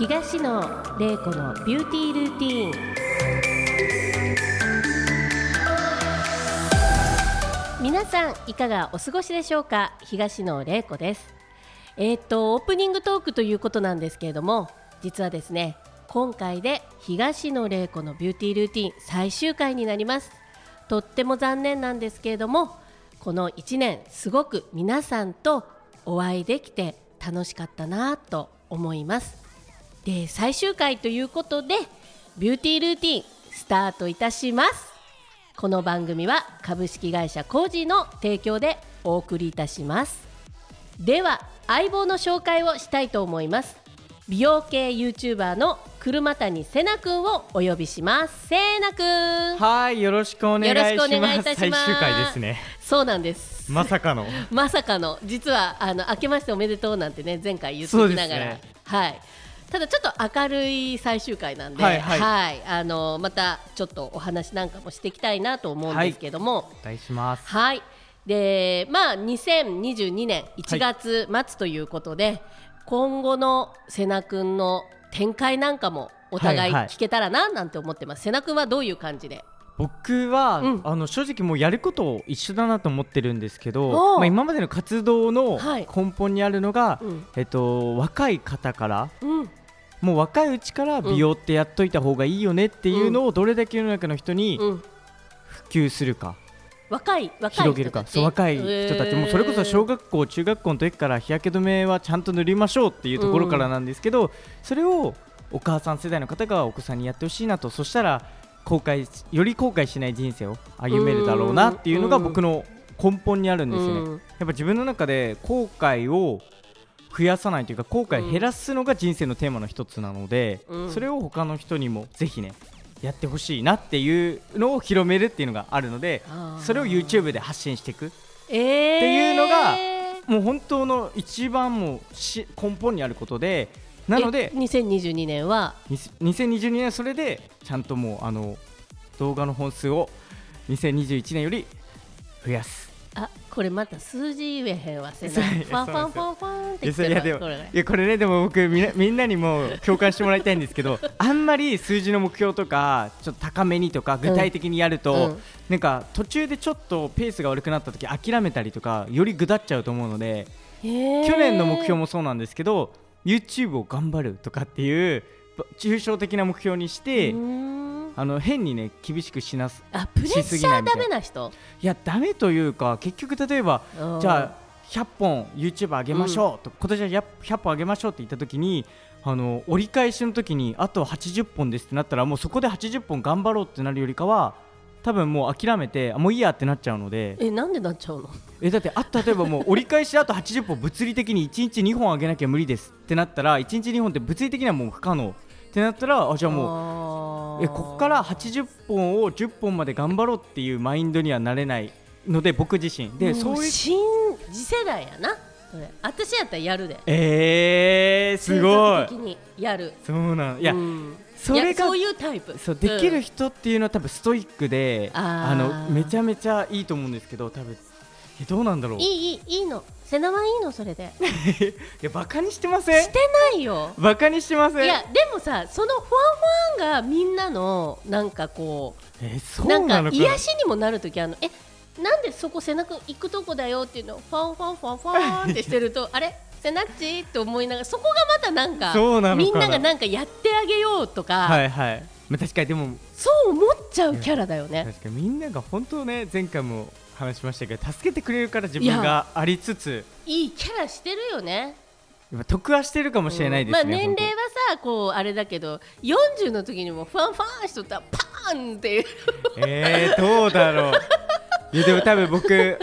東野玲子のビューティールーティーン。皆さんいかがお過ごしでしょうか？東野玲子です。えー、っとオープニングトークということなんですけれども実はですね今回で東野玲子のビューティールーティン最終回になります。とっても残念なんですけれどもこの1年すごく皆さんとお会いできて楽しかったなと思います。で最終回ということでビューティールーティンスタートいたします。この番組は株式会社コージーの提供でお送りいたします。では相棒の紹介をしたいと思います。美容系 YouTuber の車谷せなくんをお呼びします。せなくん。はいよろしくお願いします。最終回ですね。そうなんです。まさかの。まさかの。実はあの明けましておめでとうなんてね前回言っておきながら、ね、はいただちょっと明るい最終回なんで、はい、はい。はい、あのまたちょっとお話なんかもしていきたいなと思うんですけども、はい、お願いします。はい。でまあ2022年1月末ということで、はい、今後の瀬名君の展開なんかもお互い聞けたらななんて思ってます。瀬名君はどういう感じで？僕は、うん、あの正直もうやること一緒だなと思ってるんですけど、まあ、今までの活動の根本にあるのが、はいうん、えっと、若い方から、うん、もう若いうちから美容ってやっといた方がいいよねっていうのをどれだけ世の中の人に普及するか。若い若い広げるか。そう若い人たち。もそれこそ小学校中学校の時から日焼け止めはちゃんと塗りましょうっていうところからなんですけど、それをお母さん世代の方がお子さんにやってほしいなとそしたら後悔より後悔しない人生を歩めるだろうなっていうのが僕の根本にあるんですよね。やっぱ自分の中で後悔を増やさないというか後悔減らすのが人生のテーマの一つなので、それを他の人にもぜひねやってほしいなっていうのを広めるっていうのがあるのでそれを YouTube で発信していく。っていうのが、もう本当の一番もし根本にあることでなので2022年は？2022年それでちゃんともうあの動画の本数を2021年より増やす。あこれまた数字言えへんわせなファンファンファンファンっていやでもいやこれねでも僕みみんなにも共感してもらいたいんですけど あんまり数字の目標とかちょっと高めにとか具体的にやると、うん。うん、なんか途中でちょっとペースが悪くなった時諦めたりとかよりぐだっちゃうと思うので去年の目標もそうなんですけど YouTube を頑張るとかっていう抽象的な目標にしてあの変にね厳しくしなすあプレッシャーダメな人？いやダメというか結局例えばじゃあ100本 YouTube 上げましょうと、うん、今年は100本上げましょうって言った時にあの折り返しの時にあと80本ですってなったらもうそこで80本頑張ろうってなるよりかは多分もう諦めてもういいやってなっちゃうので。えなんでなっちゃうの？えだってあ例えばもう 折り返しあと80本物理的に1日2本上げなきゃ無理ですってなったら1日2本って物理的にはもう不可能ってなったらあじゃあもうえここから80本を10本まで頑張ろうっていうマインドにはなれないので僕自身。でそういう新次世代やな。それ。私やったらやるで。えー、すごい。的にやる。そうなん。いや、うん。それがそういうタイプ。そうできる人っていうのは多分ストイックで、うん、あのめちゃめちゃいいと思うんですけど多分えどうなんだろう？いいいいいいの。背中はいいのそれで。いやバカにしてません？してないよ。バカにしてません？いやでもさそのファンファンがみんなのなんかこうえそうなのか癒しにもなるときあの。えなんでそこ背中行くとこだよっていうの？をファンファンファンファンってしてると あれ？セナッチって思いながらそこがまたなんかみんながなんかやってあげようとかはいはい。まあ、確かにでもそう思っちゃうキャラだよね。確かにみんなが本当ね前回も話しましたけど助けてくれるから自分がありつつ。いいキャラしてるよね。得はしてるかもしれないですね、うん、まあ、年齢はさこうあれだけど40の時にもファンファンしとったらパーンっていう。えー、どうだろう。いやでも多分僕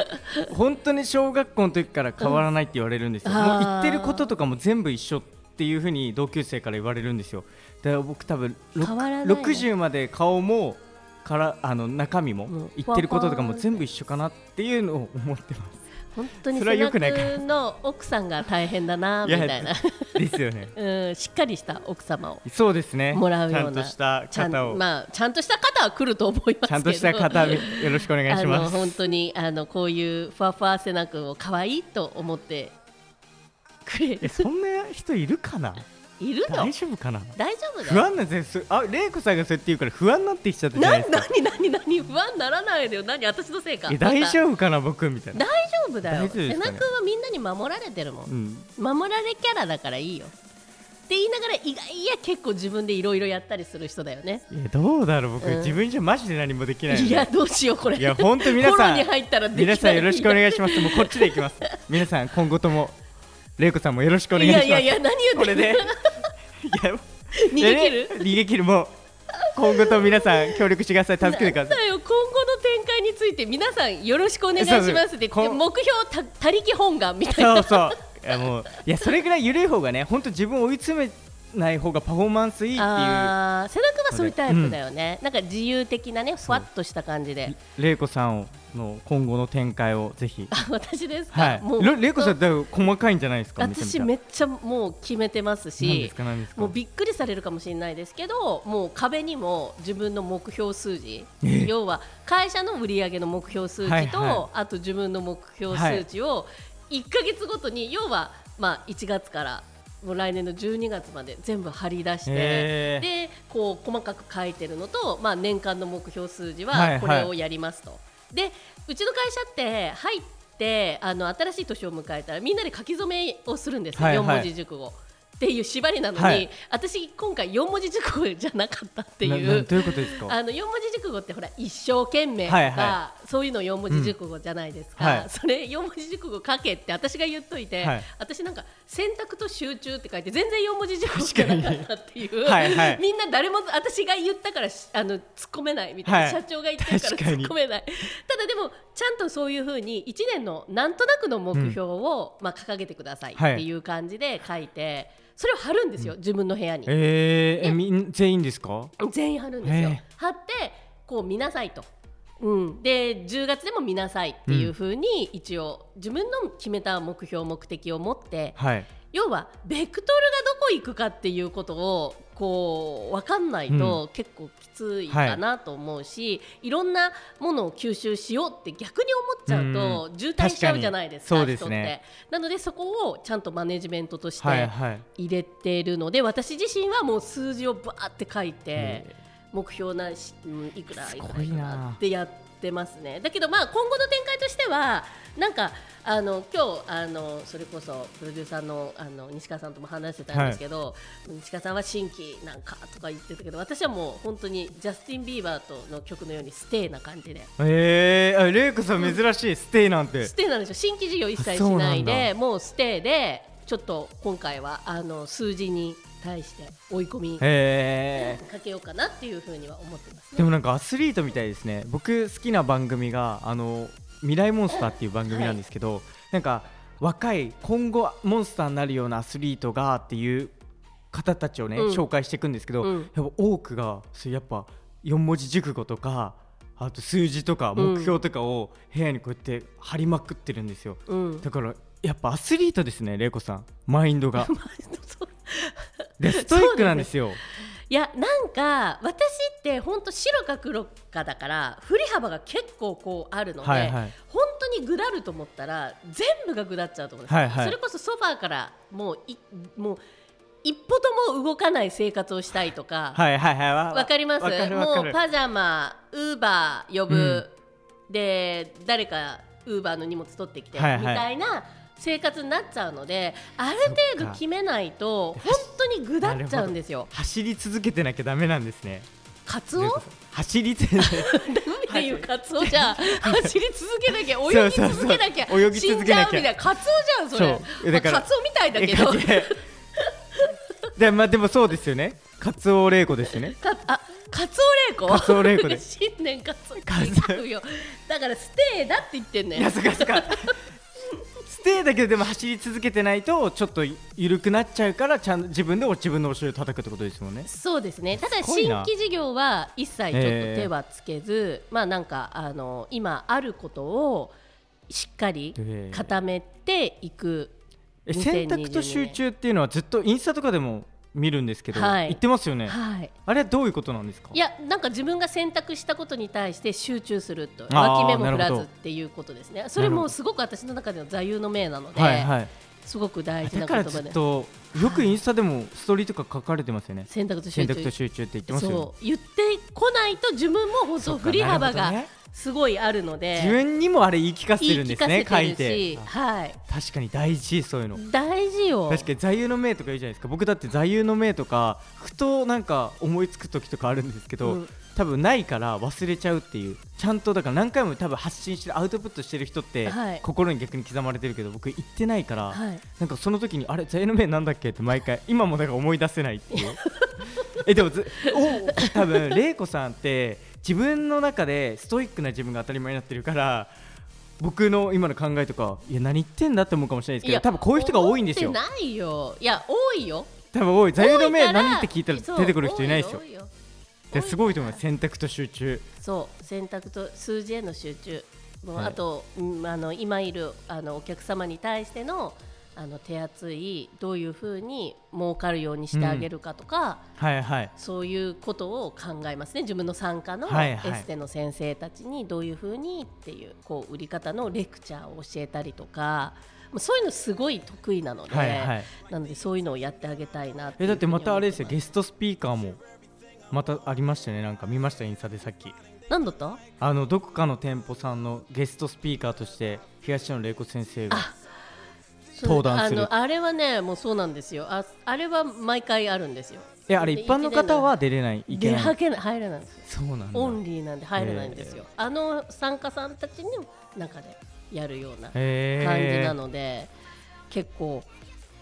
本当に小学校の時から変わらないって言われるんですよ、うん、もう言ってることとかも全部一緒っていうふうに同級生から言われるんですよ。だから僕多分60まで顔もからあの中身も言ってることとかも全部一緒かなっていうのを思ってます。本当にそれはよくないかの奥さんが大変だなみたいな。ですよね、うん、しっかりした奥様をそうですね。もらうような。ちゃんとした方を。まあちゃんとした方は来ると思いますちゃんとした方よろしくお願いします。本当にあのこういうふわふわせなくを可愛いと思ってくれる。そんな人いるかな？いるの？大丈夫かな？大丈夫だ不安なんですよあ玲子さんがそうやって言うから不安になってきちゃったじゃないなですか。何何何？不安ならないでよ。何？私のせいか？え大夫丈夫かな僕みたいな。大丈夫だよ。瀬名君はみんなに守られてるもん、うん。守られキャラだからいいよ。って言いながら意外や結構自分でいろいろやったりする人だよね。いやどうだろう僕、うん。自分じゃマジで何もできないいやどうしようこれ。いや本当皆さんフォローに入ったらできない。皆さんよろしくお願いします。もうこっちでいきます。皆さん今後とも玲子さんもよろしくお願いします。いやいやいや何言ってんのこれで。いや逃げ切る？逃げ切るもう今後とも皆さん協力してください。助けてください。今後の展開について皆さんよろしくお願いしますって。目標た 他力本願みたいな。そうそう。いやもういやそれぐらい緩い方がね本当自分を追い詰めない方がパフォーマンスいいっていう。あー瀬名君はそういうタイプだよね、なんか自由的なねふわっとした感じで。玲子さんの今後の展開をぜひ。あ私ですか、はい。もうれ玲子さんだから細かいんじゃないですか私めめっちゃもう決めてますしもうびっくりされるかもしれないですけどもう壁にも自分の目標数字え要は会社の売り上げの目標数値と、はいはい。あと自分の目標数値を1か月ごとに要はまあ1月からもう来年の12月まで全部張り出して、へーでこう細かく書いてるのと、まあ、年間の目標数字はいははいこれをやりますと。でうちの会社って入ってあの新しい年を迎えたらみんなで書き初めをするんですよ、はいはい4文字熟語。っていう縛りなのに、はい。私今回4文字熟語じゃなかったっていう。どういうことですか？あの4文字熟語ってほら一生懸命とか、はいはそういうの4文字熟語じゃないですか、うん。はい。それ4文字熟語書けって私が言っといて、はい。私なんか選択と集中って書いて全然4文字熟語じゃなかったっていう。はいはい。みんな誰も私が言ったからしあの突っ込めないみたいな、はい。社長が言ってるから突っ込めない。ただでもちゃんとそういうふうに1年のなんとなくの目標を、まあ、掲げてくださいっていう感じで書いて、それを貼るんですよ、自分の部屋に。えー、えみん全員ですか？全員貼るんですよ。貼ってこう見なさいと。うん、で10月でも見なさいっていうふうに一応自分の決めた目標目的を持ってはい。要はベクトルがどこ行くかっていうことをこう分かんないと結構きついかなと思うし、い、ろんなものを吸収しようって逆に思っちゃうと渋滞しちゃうじゃないですか確かに。そうね。人って。なのでそこをちゃんとマネジメントとしてはいはい。入れてるので私自身はもう数字をバーって書いてえ目標なし、うん、いくらすいくらいくらってやってますね。だけどまあ今後の展開としてはなんかあの今日あのそれこそプロデューサーのあの西川さんとも話してたんですけど、西川さんは新規なんかとか言ってたけど私はもう本当にジャスティン・ビーバーとの曲のようにステイな感じで。えー、あレイコさん珍しいステイなんて。ステイなんですよ。新規事業一切しないでもうステイでちょっと今回はあの数字に対して追い込みをかけようかなっていうふうには思ってますね。ーでもなんかアスリートみたいですね。僕好きな番組があの未来モンスターっていう番組なんですけど、なんか若い今後モンスターになるようなアスリートがっていう方たちをね、うん。紹介していくんですけど、うん。やっぱ多くがそうやっぱ4文字熟語とかあと数字とかうん。目標とかを部屋にこうやって貼りまくってるんですよ、うん、だからやっぱアスリートですね玲子さん。マインドが でストイックなんですよ。いやなんか私って本当白か黒かだから振り幅が結構こうあるので、はいはい。本当にぐだると思ったら全部がぐだっちゃうと思うんですよ、はいはい。それこそソファーからもういもう一歩とも動かない生活をしたいとか、はいはいはい。わわかります？もうパジャマウーバー呼ぶ、で誰かウーバーの荷物取ってきて、はいはい。みたいな生活になっちゃうのである程度決めないと本当にぐだっちゃうんですよ。走り続けてなきゃダメなんですね。カツオ？走り続け海でいうカツオじゃ走り続けなきゃ泳ぎ続けなきゃ。死んじゃう。みたいなカツオじゃんそれ。だからまあカツオみたいだけど。でまあでもそうですよね。カツオ玲子ですよね。かあカツオレイコ？カツオレイコです。新年カツオ。だからステイだって言ってんねいやそっかそっかステイだけどでも走り続けてないとちょっと緩くなっちゃうからちゃんと自分で自分のお尻を叩くってことですもんね。そうですね。ただ新規事業は一切ちょっと手はつけず、まあなんかあの今あることをしっかりえー固めていくえ2022選択と集中っていうのはずっとインスタとかでも見るんですけど、はい。言ってますよね、はい。あれはどういうことなんですか？いやなんか自分が選択したことに対して集中すると脇目も振らずっていうことですね。それもすごく私の中での座右の銘なので、はいはい。すごく大事なだから言葉でとよくインスタでもストーリーとか書かれてますよね。選択と集選中択と集中って言ってますよね。そう。言ってこないと自分も本当振り幅がすごいあるので自分にもあれ言い聞かせてるんですね書いてしはい。確かに大事そういうの。大事よ。確かに座右の銘とか言うじゃないですか。僕だって座右の銘とかふとなんか思いつく時とかあるんですけど、うん。多分ないから忘れちゃうっていう。ちゃんとだから何回も多分発信してるアウトプットしてる人って、はい。心に逆に刻まれてるけど僕言ってないから、はい。なんかその時にあれ座右の銘なんだっけって毎回今もだから思い出せないっていう。えでもずお多分玲子さんって自分の中でストイックな自分が当たり前になってるから僕の今の考えとかいや何言ってんだって思うかもしれないですけど多分こういう人が多いんですよ。ないよ。いや多いよ。多分多い。座右の銘何って聞いたら出てくる人いないですよすごいと思います選択と集中。そう選択と数字への集中。もうはい。あと、うんあの今いるあのお客様に対してのあの手厚いどういうふうに儲かるようにしてあげるかとか、はいはい。そういうことを考えますね。自分の参加のエステの先生たちにどういうふうにっていうこう売り方のレクチャーを教えたりとかそういうのすごい得意なので、はいはい。なのでそういうのをやってあげたいなっていえだってまたあれですよゲストスピーカーもまたありましたね。なんか見ましたインスタでさっき。ますなんだった？あのどこかの店舗さんのゲストスピーカーとして東野玲子先生があ登壇する。あのあれはねもうそうなんですよ。ああれは毎回あるんですよ。えあれ一般の方は出れない。いけ出ない。はけない入れないんですよ。そうなんだ。オンリーなんで入れないんですよ、あの参加さんたちの中でやるような感じなので、結構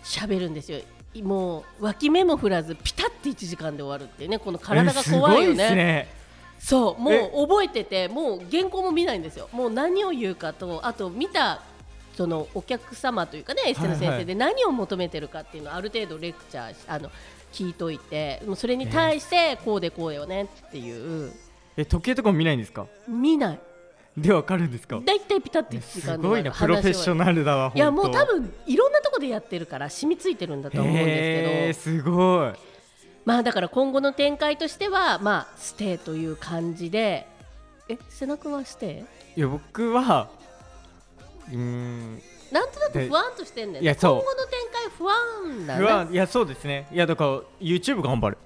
喋るんですよ。もう脇目も振らずピタッて1時間で終わるってねこの体が怖いよえすごいっすね。そうもえ。う覚えててもう原稿も見ないんですよ。もう何を言うかとあと見たそのお客様というかねエステの先生で何を求めてるかっていうのをある程度レクチャーしあの聞いといてもうそれに対してこうでこうよねっていう。え時計とかも見ないんですか？見ない。でわかるんですか？だいたいピタッて1時すごいなプロフェッショルナルだわいやもう多分いろんなところでやってるから染みついてるんだと思うんですけど、すごい。まあだから今後の展開としてはまあステイという感じで。え瀬名君はステいや僕はうーん。イなんとなく不安としてんね。んいや今後の展開不安だね不安。いやそうですね。いやだから YouTube 頑張る。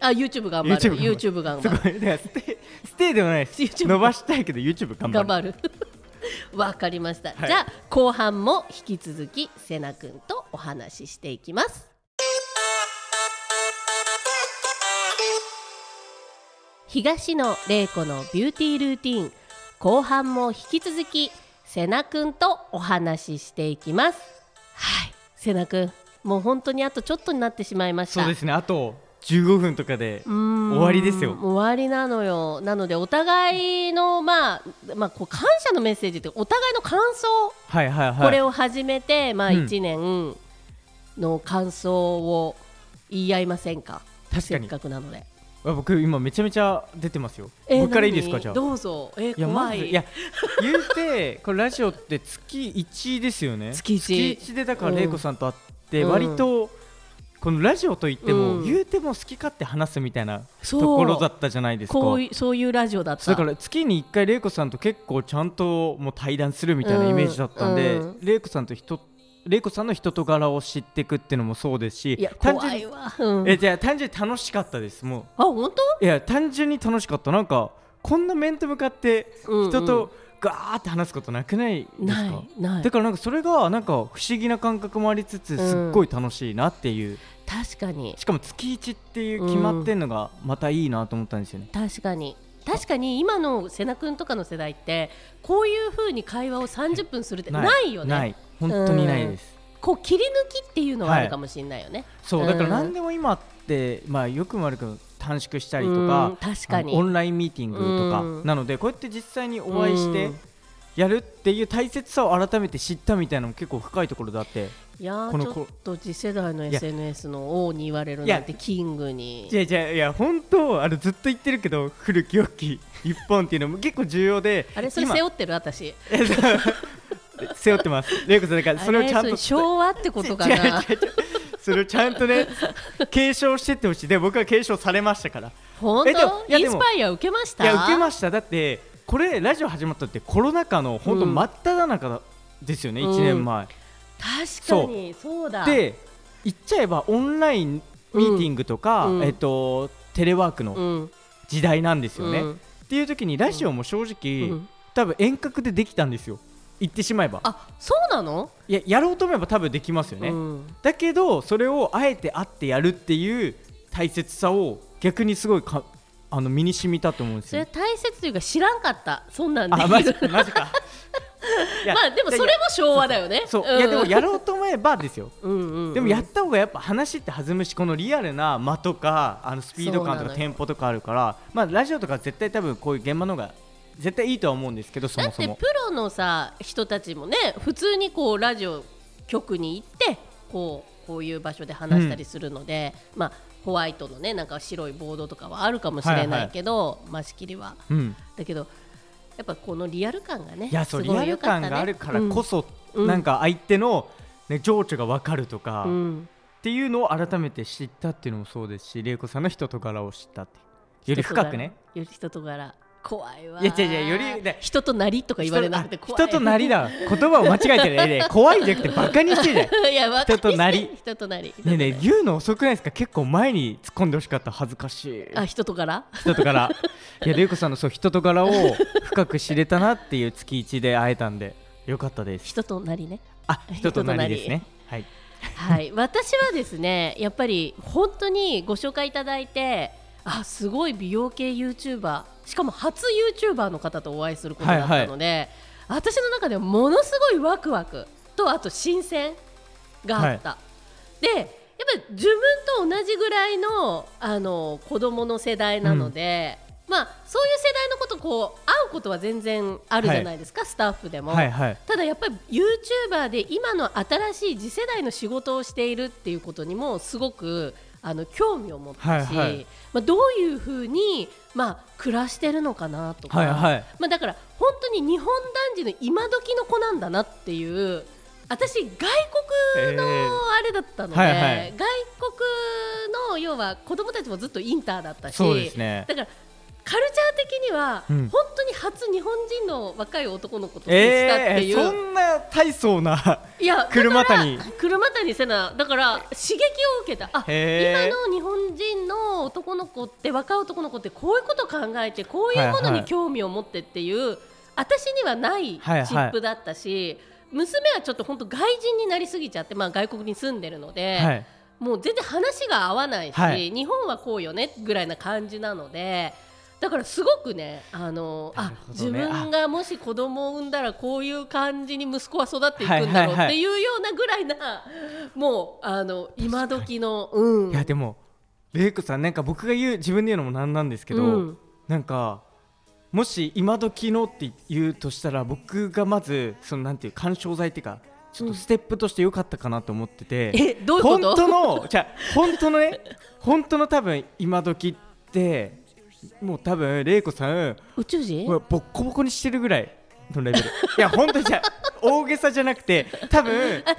あ YouTube 頑張る。YouTube 頑す張る。ごい。だステステイではないです。YouTube 伸ばしたいけど YouTube 頑張る。頑張る。わかりました、はい。じゃあ後半も引き続き瀬名君とお話ししていきます。東野玲子のビューティールーティン。後半も引き続き瀬名君とお話ししていきます。はい。瀬名君もう本当にあとちょっとになってしまいました。そうですね。あと15分とかで終わりですよ。終わりなのよ。なのでお互いのまあまあこう感謝のメッセージってお互いの感想、はいはいはい。これを始めてまあうん。1年の感想を言い合いませんか？確かに。せっかくなので。あ僕今めちゃめちゃ出てますよ。えー僕からいいですか何？じゃあ。どうぞ。えーいやまずい。や言うてこれラジオって月1ですよね。月一。月1でだからうん。玲子さんと会ってうん。割とこのラジオといってもうん。言うても好き勝手話すみたいなところだったじゃないですか。こういそういうラジオだった。だから月に1回玲子さんと結構ちゃんともう対談するみたいなイメージだったんでうん。うん玲子さんと人玲子さんの人と柄を知っていくっていうのもそうですしいや単純にうん、えじゃあ単純に楽しかったですもあ本当？ういや単純に楽しかった。なんかこんな面と向かってうん人とガーって話すことなくないですか、ないない。だからなんかそれがなんか不思議な感覚もありつつすっごい楽しいなっていう、確かに。しかも月1っていう決まってんのがまたいいなと思ったんですよね、確かに確かに今の瀬名君とかの世代ってこういう風に会話を30分するってないよね。ない。本当にないです、こう切り抜きっていうのはあるかもしれないよね、そう。だから何でも今って、まあよくも悪く短縮したりとかうん。確かに。オンラインミーティングとか、うん。なのでこうやって実際にお会いしてうんやるっていう大切さを改めて知ったみたいなのも結構深いところであっていやーこのちょっと次世代のいや。SNS の王に言われるなんてキングに。じゃあじゃあいや本当あれずっと言ってるけど古き良き一本っていうのも結構重要であれそれ今。背負ってる？私。背負ってます。玲子さんだからそれをちゃんと昭和ってことかな？それをちゃんとね 継承してってほしい。で僕は継承されましたから。本当？インスパイア受けました？いや受けました。だってこれラジオ始まったってコロナ禍の本当うん真っ只中ですよね、うん。1年前、確かにそう。だ。で言っちゃえばオンラインミーティングとか、うん。えっと、テレワークのうん。時代なんですよね。うん。っていう時にラジオも正直、うん。多分遠隔でできたんですよ。言ってしまえば。あそうなの？いややろうと思えば多分できますよね、うん。だけどそれをあえて会ってやるっていう大切さを逆にすごいかあの身に染みたと思うんですよ。それ大切というか知らんかった。そんなんで。あマジマジか。いやまあでもそれも昭和だよね。そう、んいやでもやろうと思えばですよ。うんうんうん。でもやった方がやっぱ話って弾むしこのリアルな間とかあのスピード感とそうなのよかテンポとかあるからまあラジオとか絶対多分こういう現場の方が絶対いいとは思うんですけどそだってプロのさ人たちもね普通にこうラジオ局に行ってこうこういう場所で話したりするので、まあホワイトのねなんか白いボードとかはあるかもしれないけど、まあ仕切りは。うん。だけどやっぱこのリアル感がねいやそうすごリアル良かったね。感があるからこそ、うん。なんか相手の、ね、情緒が分かるとか、っうん。ていうのを改めて知ったっていうのもそうですし玲子さんの人と柄を知ったっていう。より深くね。より人と柄怖いわ。いや違う違うよりね人となりとか言われなくて怖い。人人となりだ言葉を間違えてる。ねね怖いじゃなくてバカにしてるじゃん。い。や人となり。人となり。ねえねえ言うの遅くないですか？結構前に突っ込んでほしかった恥ずかしい。あ人と柄？人と柄。いや玲子さんのそう人と柄を深く知れたなっていう月一で会えたんでよかったです。人となりね。あ人となりですね。はい。はい、私はですねやっぱり本当にご紹介いただいてあすごい美容系 YouTuber しかも初 YouTuber の方とお会いすることだったので、私の中ではものすごいワクワクとあと新鮮があった、でやっぱり自分と同じぐらいのあの子供の世代なので、まあそういう世代のことこう会うことは全然あるじゃないですか、スタッフでも。はいはい。ただやっぱり YouTuber で今の新しい次世代の仕事をしているっていうことにもすごくあの興味を持ったし、はいはい。まあ、どういうふうに、まあ、暮らしてるのかなとか、はいはい。まあ、だから本当に日本男児の今時の子なんだなっていう私外国のあれだったので、はいはい。外国の要は子供たちもずっとインターだったしそうですね。だからカルチャー的には、うん。本当に初日本人の若い男の子と接したっていう、えー、そんな大層ないや車谷。車谷せなだから刺激を受けた。あ今の日本人の男の子って若い男の子ってこういうこと考えてこういうものに興味を持ってっていう、私にはないチはいはい。ップだったし、娘はちょっと本当外人になりすぎちゃって、まあ、外国に住んでるので、はい。もう全然話が合わないし、はい。日本はこうよねぐらいな感じなのでだからすごくねあのあなるほど自ね分がもし子供を産んだらこういう感じに息子は育っていくんだろうっていうようなぐらいなもうあの今時のうん。いやでも玲子さんなんか僕が言う自分で言うのもなんなんですけど、うん。なんかもし今時のって言うとしたら僕がまずそのなんていう干渉剤っていうかちょっとステップとして良かったかなと思ってて、えどういうこと？本当のじゃあ本当のね本当の多分今時ってもう多分玲子さん宇宙人？ボッコボコにしてるぐらいのレベルいや本当じゃ大げさじゃなくて多分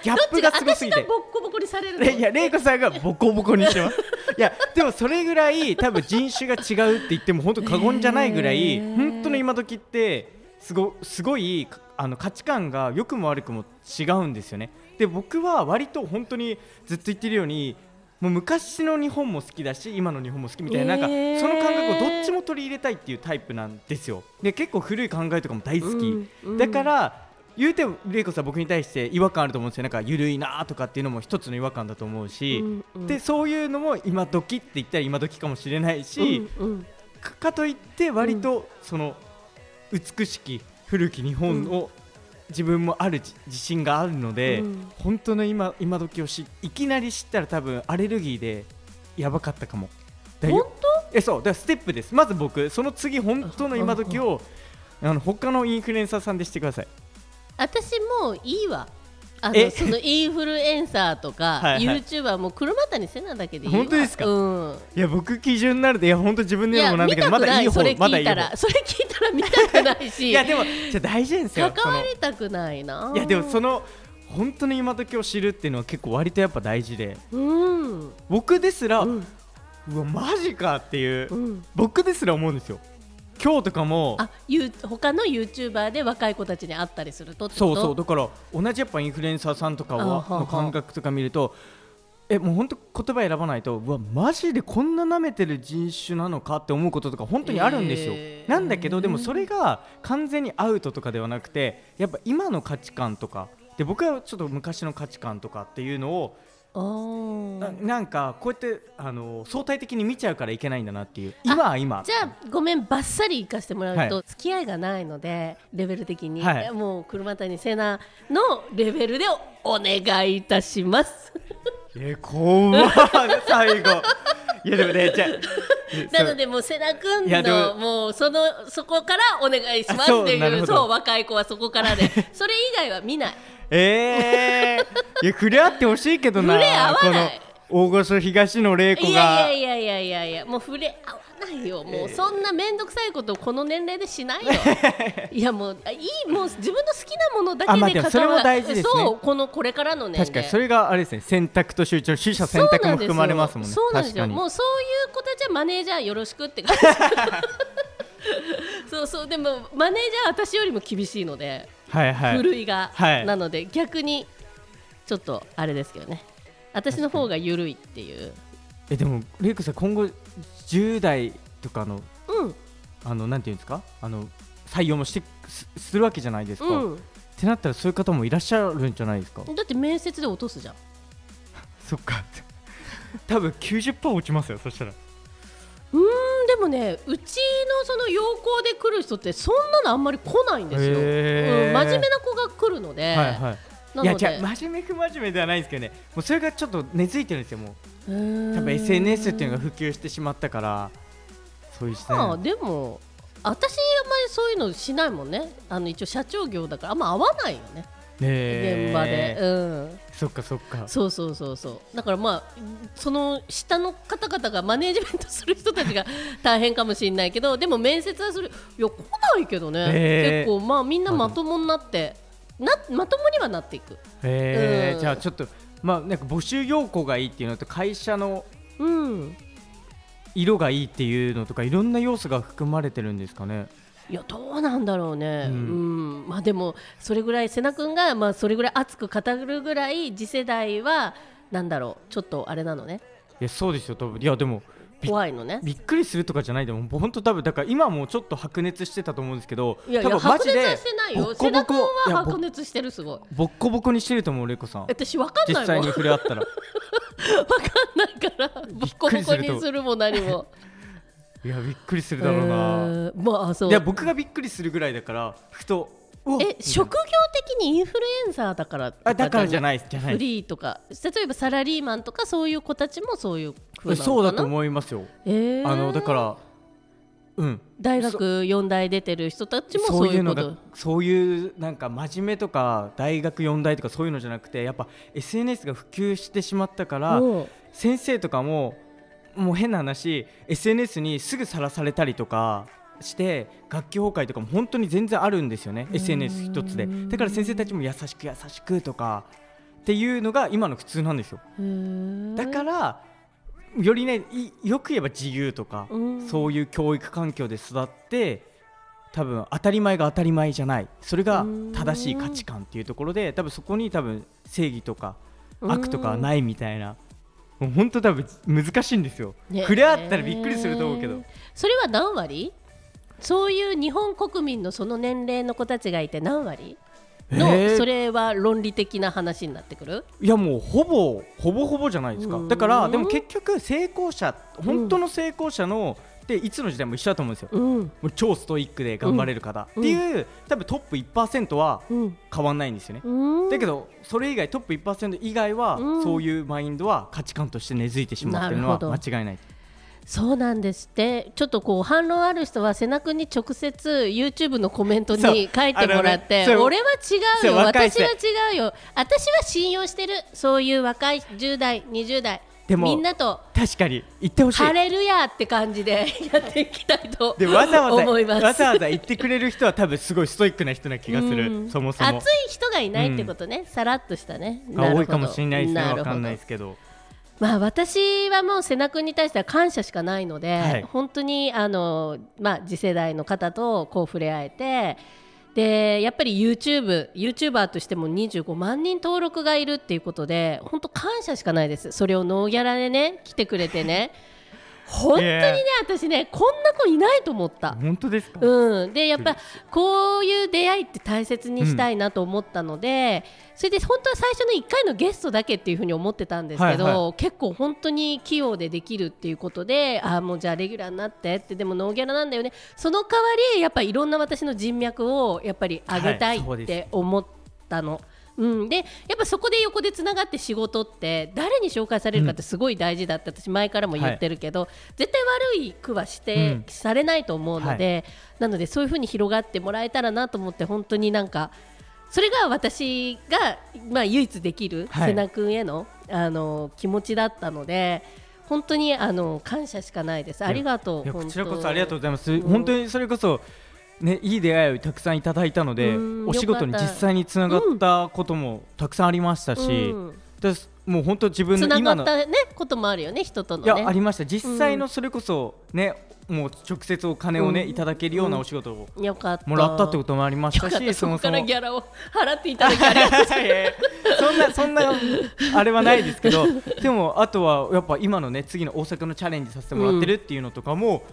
ギャップがすごすぎてボッコボコにされるの？いや、玲子さんがボコボコにしてます。いや、でもそれぐらい、多分人種が違うって言っても、本当過言じゃないぐらい、へー本当の今時って。すご、すごい、あの価値観が良くも悪くも違うんですよね。で、僕は割と本当にずっと言ってるように。もう昔の日本も好きだし今の日本も好きみたいな,、なんかその感覚をどっちも取り入れたいっていうタイプなんですよ。で結構古い考えとかも大好き、うんうん。だから言うて玲子さん僕に対して違和感あると思うんですよ。なんか緩いなとかっていうのも一つの違和感だと思うし、うんうん。でそういうのも今時って言ったら今時かもしれないし、うんうん。かかといって割とその美しき古き日本を自分もあるじ自信があるので、うん。本当の今今時をしいきなり知ったら多分アレルギーでやばかったかも。だ本よえそう。だステップです。まず僕その次本当の今時をあの他のインフルエンサーさんでしてください。私もういいわあえ？のそのインフルエンサーとかはいはい。YouTuber もう車谷せなだけでいいわ本当ですか？うん。いや僕基準になるといや本当自分いで言うもなんだけどまだいいいそれまだいい方聞いたら。それ聞いたら見たくないし。いやでもじゃあ大事ですよ関わりたくないな。いやでもその本当の今時を知るっていうのは結構割とやっぱ大事で。うん。僕ですら、ううんわマジかっていう、うん。僕ですら思うんですよ今日とかもあゆ他のユーチューバーで若い子たちに会ったりするとそうそうだから同じやっぱインフルエンサーさんとかはの感覚とか見るとえもう本当言葉選ばないとうわマジでこんな舐めてる人種なのかって思うこととか本当にあるんですよ、えー。なんだけどでもそれが完全にアウトとかではなくてやっぱ今の価値観とかで僕はちょっと昔の価値観とかっていうのをななんかこうやってあの相対的に見ちゃうからいけないんだなっていう。今は今。じゃあごめんばっさり行かせてもらうと、は付き合いがないのでレベル的に、はい。もう車谷セナのレベルでお願いいたします。え怖っ最後。いやでもねじゃあなのでもうセナ君のももうそのそこからお願いします。っていうそう若い子はそこからで。それ以外は見ない。えー、いや触れ合ってほしいけどな触れ合わない。大御所東野玲子いがやいやいやいやいやいやもう触れ合わないよ。もうそんな面倒くさいことをこの年齢でしないよ。いやもうあいいもう自分の好きなものだあまあけででもそれも大事ですね。そうこのこれからの年齢。確かにそれがあれですね選択と集中取捨選択も含まれますもんね。そうなんですよ。もうそういう子たちはマネージャーよろしくって感じ そうそうでもマネージャーは私よりも厳しいので、はいはい。古いが、はい。なので逆にちょっとあれですけどね。私の方が緩いっていう。えでも玲子さん今後10代とかのうん。あのなんていうんですか？あの採用もしてすするわけじゃないですか、うん。ってなったらそういう方もいらっしゃるんじゃないですか？だって面接で落とすじゃん。そっか。多分90%落ちますよそしたら。うーんでもねうちのその要項で来る人ってそんなのあんまり来ないんですよ、うん、真面目な子が来るので、はいはい。ないので。や真面目く真面目ではないんですけどね。もうそれがちょっと根付いてるんですよもう多分 SNS っていうのが普及してしまったからそういう時代。まあでも私あんまりそういうのしないもんね。あの一応社長業だからあんま合わないよね。ね現場で、うん、そっかそっか。そうそうそうそう。だからまあその下の方々がマネージメントする人たちが 大変かもしれないけどでも面接はする。いや来ないけどね、結構まあみんなまともになってなまともにはなっていく。へえ、うん。じゃあちょっとまあなんか募集要項がいいっていうのと会社のうん。色がいいっていうのとかいろんな要素が含まれてるんですかね。いやどうなんだろうね、ううん。んまあ、でもそれぐらい瀬名君がまあそれぐらい熱く語るぐらい次世代はなんだろう。ちょっとあれなのね。いやそうですよ多分いやでもび怖いのね。びっくりするとかじゃないでも本当多分だから今もちょっと白熱してたと思うんですけどいやいや白熱はしてないボよ瀬名君は白熱してるすごい。ボッコボコにしてると思うレイコさん。私わかん実際にないもん。わ触れ合ったら。かんないからボッコボコにするも何も。いやびっくりするだろうな、うーんまあそう。いや僕がびっくりするぐらいだからふとえ職業的にインフルエンサーだからとあだからじゃい？ないじゃない。フリーとか例えばサラリーマンとかそういう子たちもそういう風なそうだと思いますよ。えー。あのだからうん。大学4大出てる人たちもそういのがいううこと？そういうなんか真面目とか大学4大とかそういうのじゃなくてやっぱ SNS が普及してしまったから先生とかももう変な話 SNS にすぐさらされたりとかして学級崩壊とかも本当に全然あるんですよね。SNS 一つで。だから先生たちも優しく優しくとかっていうのが今の普通なんですよ。だからよりねいよく言えば自由とかうん。そういう教育環境で育って多分当たり前が当たり前じゃない。それが正しい価値観っていうところで多分そこに多分正義とか悪とかはないみたいな。もう本当多分難しいんですよ、ね。触れ合ったらびっくりすると思うけど。それは何割？そういう日本国民のその年齢の子たちがいて何割？の、えー。それは論理的な話になってくる？いやもうほぼほぼほぼじゃないですか。うん。だからでも結局成功者本当の成功者のでいつの時代も一緒だと思うんですよ。うん。もう超ストイックで頑張れる方、うん。っていう多分トップ1%はうん。変わんないんですよね、うん。だけどそれ以外トップ1%以外は、うん。そういうマインドは価値観として根付いてしまっているのは間違いないそうなんですって。ちょっとこう反論ある人は瀬名君に直接 YouTube のコメントに書いてもらって、ね俺は違うよ。私は違うよ。私は信用してる。そういう若い10代20代。でもみんなと確かに言ってほしい。ハレルヤって感じで やっていきたいとでわざわざ思います。わざわざ言ってくれる人は多分すごいストイックな人な気がする、うん。そもそも。熱い人がいないってことね、さらっとしたね。が多いかもしれないですねわかんないですけどまあ私はもう瀬名君に対しては感謝しかないので、はい。本当にあの、まあ、次世代の方とこう触れ合えてでやっぱり YouTube、YouTuber としても25万人登録がいるっていうことで本当感謝しかないです。それをノーギャラでね来てくれてね本当にね私ねこんな子いないと思った。本当ですか、うん、でやっぱこういう出会いって大切にしたいなと思ったので、それで本当は最初の1回のゲストだけっていうふうに思ってたんですけど、はいは結構本当に器用でできるっていうことであーもうじゃあレギュラーになってってでもノーギャラなんだよね。その代わりやっぱいろんな私の人脈をやっぱり上げたいって思ったの。うん、でやっぱそこで横でつながって仕事って誰に紹介されるかってすごい大事だって私前からも言ってるけど、絶対悪い句はして、うん。されないと思うので、なのでそういうふうに広がってもらえたらなと思って本当になんかそれが私が、まあ、唯一できるはい。瀬名君への,、あの気持ちだったので本当にあの感謝しかないです。ありがとうこちらこそありがとうございます、ん本当にそれこそねいい出会いをたくさんいただいたのでうん。お仕事に実際につながったこともたくさんありましたし、うん。ですもう本当自分つなの今のがったねこともあるよね人とのいね。やありました。実際のそれこそね、もう直接お金をね、うん。いただけるようなお仕事をもらったってこともありましたし、そこからギャャラを払っていただきありがとう。ございいやいやそんなそんなあれはないですけど でもあとはやっぱ今のね次の大阪のチャレンジさせてもらってるっていうのとかも、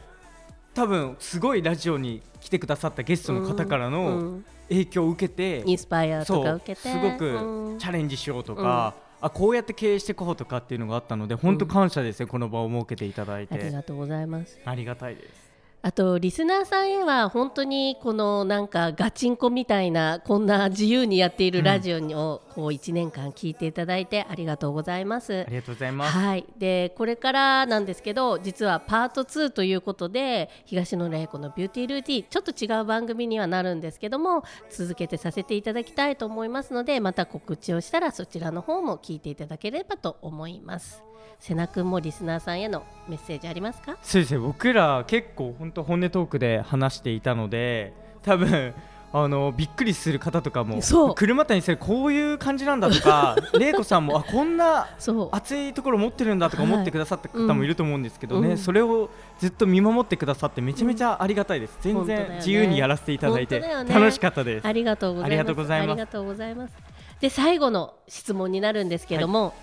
多分すごいラジオに来てくださったゲストの方からうのん。影響を受けて、インスパイアとか受けて。すごくうん。チャレンジしようとか、あこうやって経営していこうとかっていうのがあったので本当感謝ですね、この場を設けていただいありてがとうございます。ありがたいです。あとリスナーさんへは本当にこのなんかガチンコみたいなこんな自由にやっているラジオをこう1年間聞いていただいてありがとうございますあ。りがとうございます。はい、でこれからなんですけど実はパート2ということで東野玲子のビューティールーティンちょっと違う番組にはなるんですけども続けてさせていただきたいと思いますのでまた告知をしたらそちらの方も聞いていただければと思います。瀬名君もリスナーさんへのメッセージありますか？そうですね僕ら結構本当本音トークで話していたので多分あのびっくりする方とかも車谷先生こういう感じなんだとか 玲子さんもあこんな熱いところ持ってるんだとかはい思ってくださった方もい。ると思うんですけどね、うんそれをずっと見守ってくださってめちゃめちゃありがたいです、全本当だよね。然自由にやらせていただいて楽しかったです。ありがとうございます。ありがとうございます。ありがとうございます。で最後の質問になるんですけども、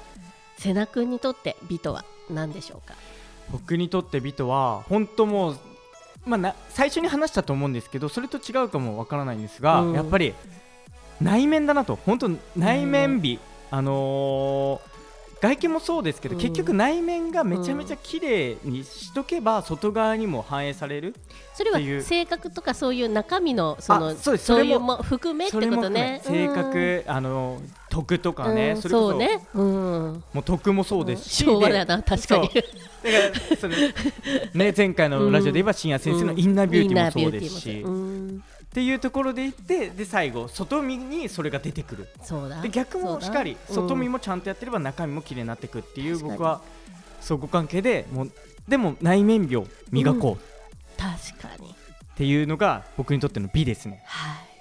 瀬名君にとって美とは何でしょうか？僕にとって美とは本当もう、まあ、な最初に話したと思うんですけどそれと違うかもわからないんですが、うん。やっぱり内面だなと。本当内面美、あのー外見もそうですけど、うん。結局内面がめちゃめちゃ綺麗にしとけば外側にも反映されるそれは性格とかそういう中身のそのあそうそういうもも含めってことね。性格、あのー徳とかね、うん。それこそね。うん。もう徳もそうですし、昭和でだな確かに。だからそれね前回のラジオで言えば深夜先生のインナービューティーもそうですし、っていうところでいってで最後外見にそれが出てくるそうだ。で逆もしっかり外見もちゃんとやってれば中身も綺麗になっていくっていう僕は相互関係でもうでも内面美を磨こうっ確かに。ていうのが僕にとっての美ですね。はい。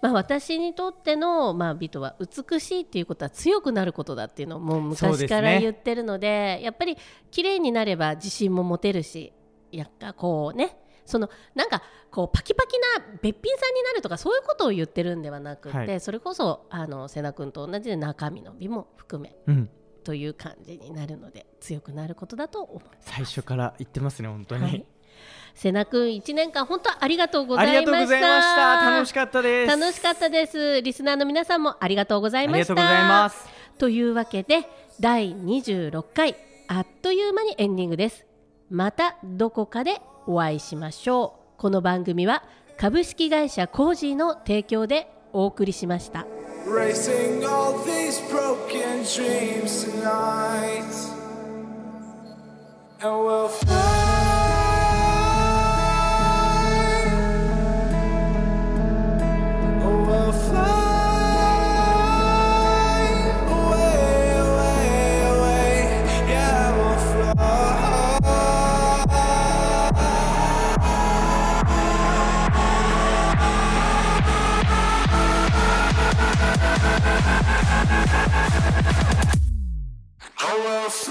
まあ、私にとっての、まあ、美とは美しいっていうことは強くなることだっていうのをもう昔から言ってるのでやっぱり綺麗になれば自信も持てるしやっぱこうねそのなんかこうパキパキなべっぴんさんになるとかそういうことを言ってるんではなくて、はいそれこそあの瀬名君と同じで中身の美も含めうん、という感じになるので強くなることだと思う。最初から言ってますね本当に、はい、瀬名君1年間本当ありがとうございました。ありがとうございました楽しかったです楽しかったです。リスナーの皆さんもありがとうございました。ありがとうございますというわけで第26回あっという間にエンディングです。またどこかでお会いしましょう。この番組は株式会社コージーの提供でお送りしました。I will.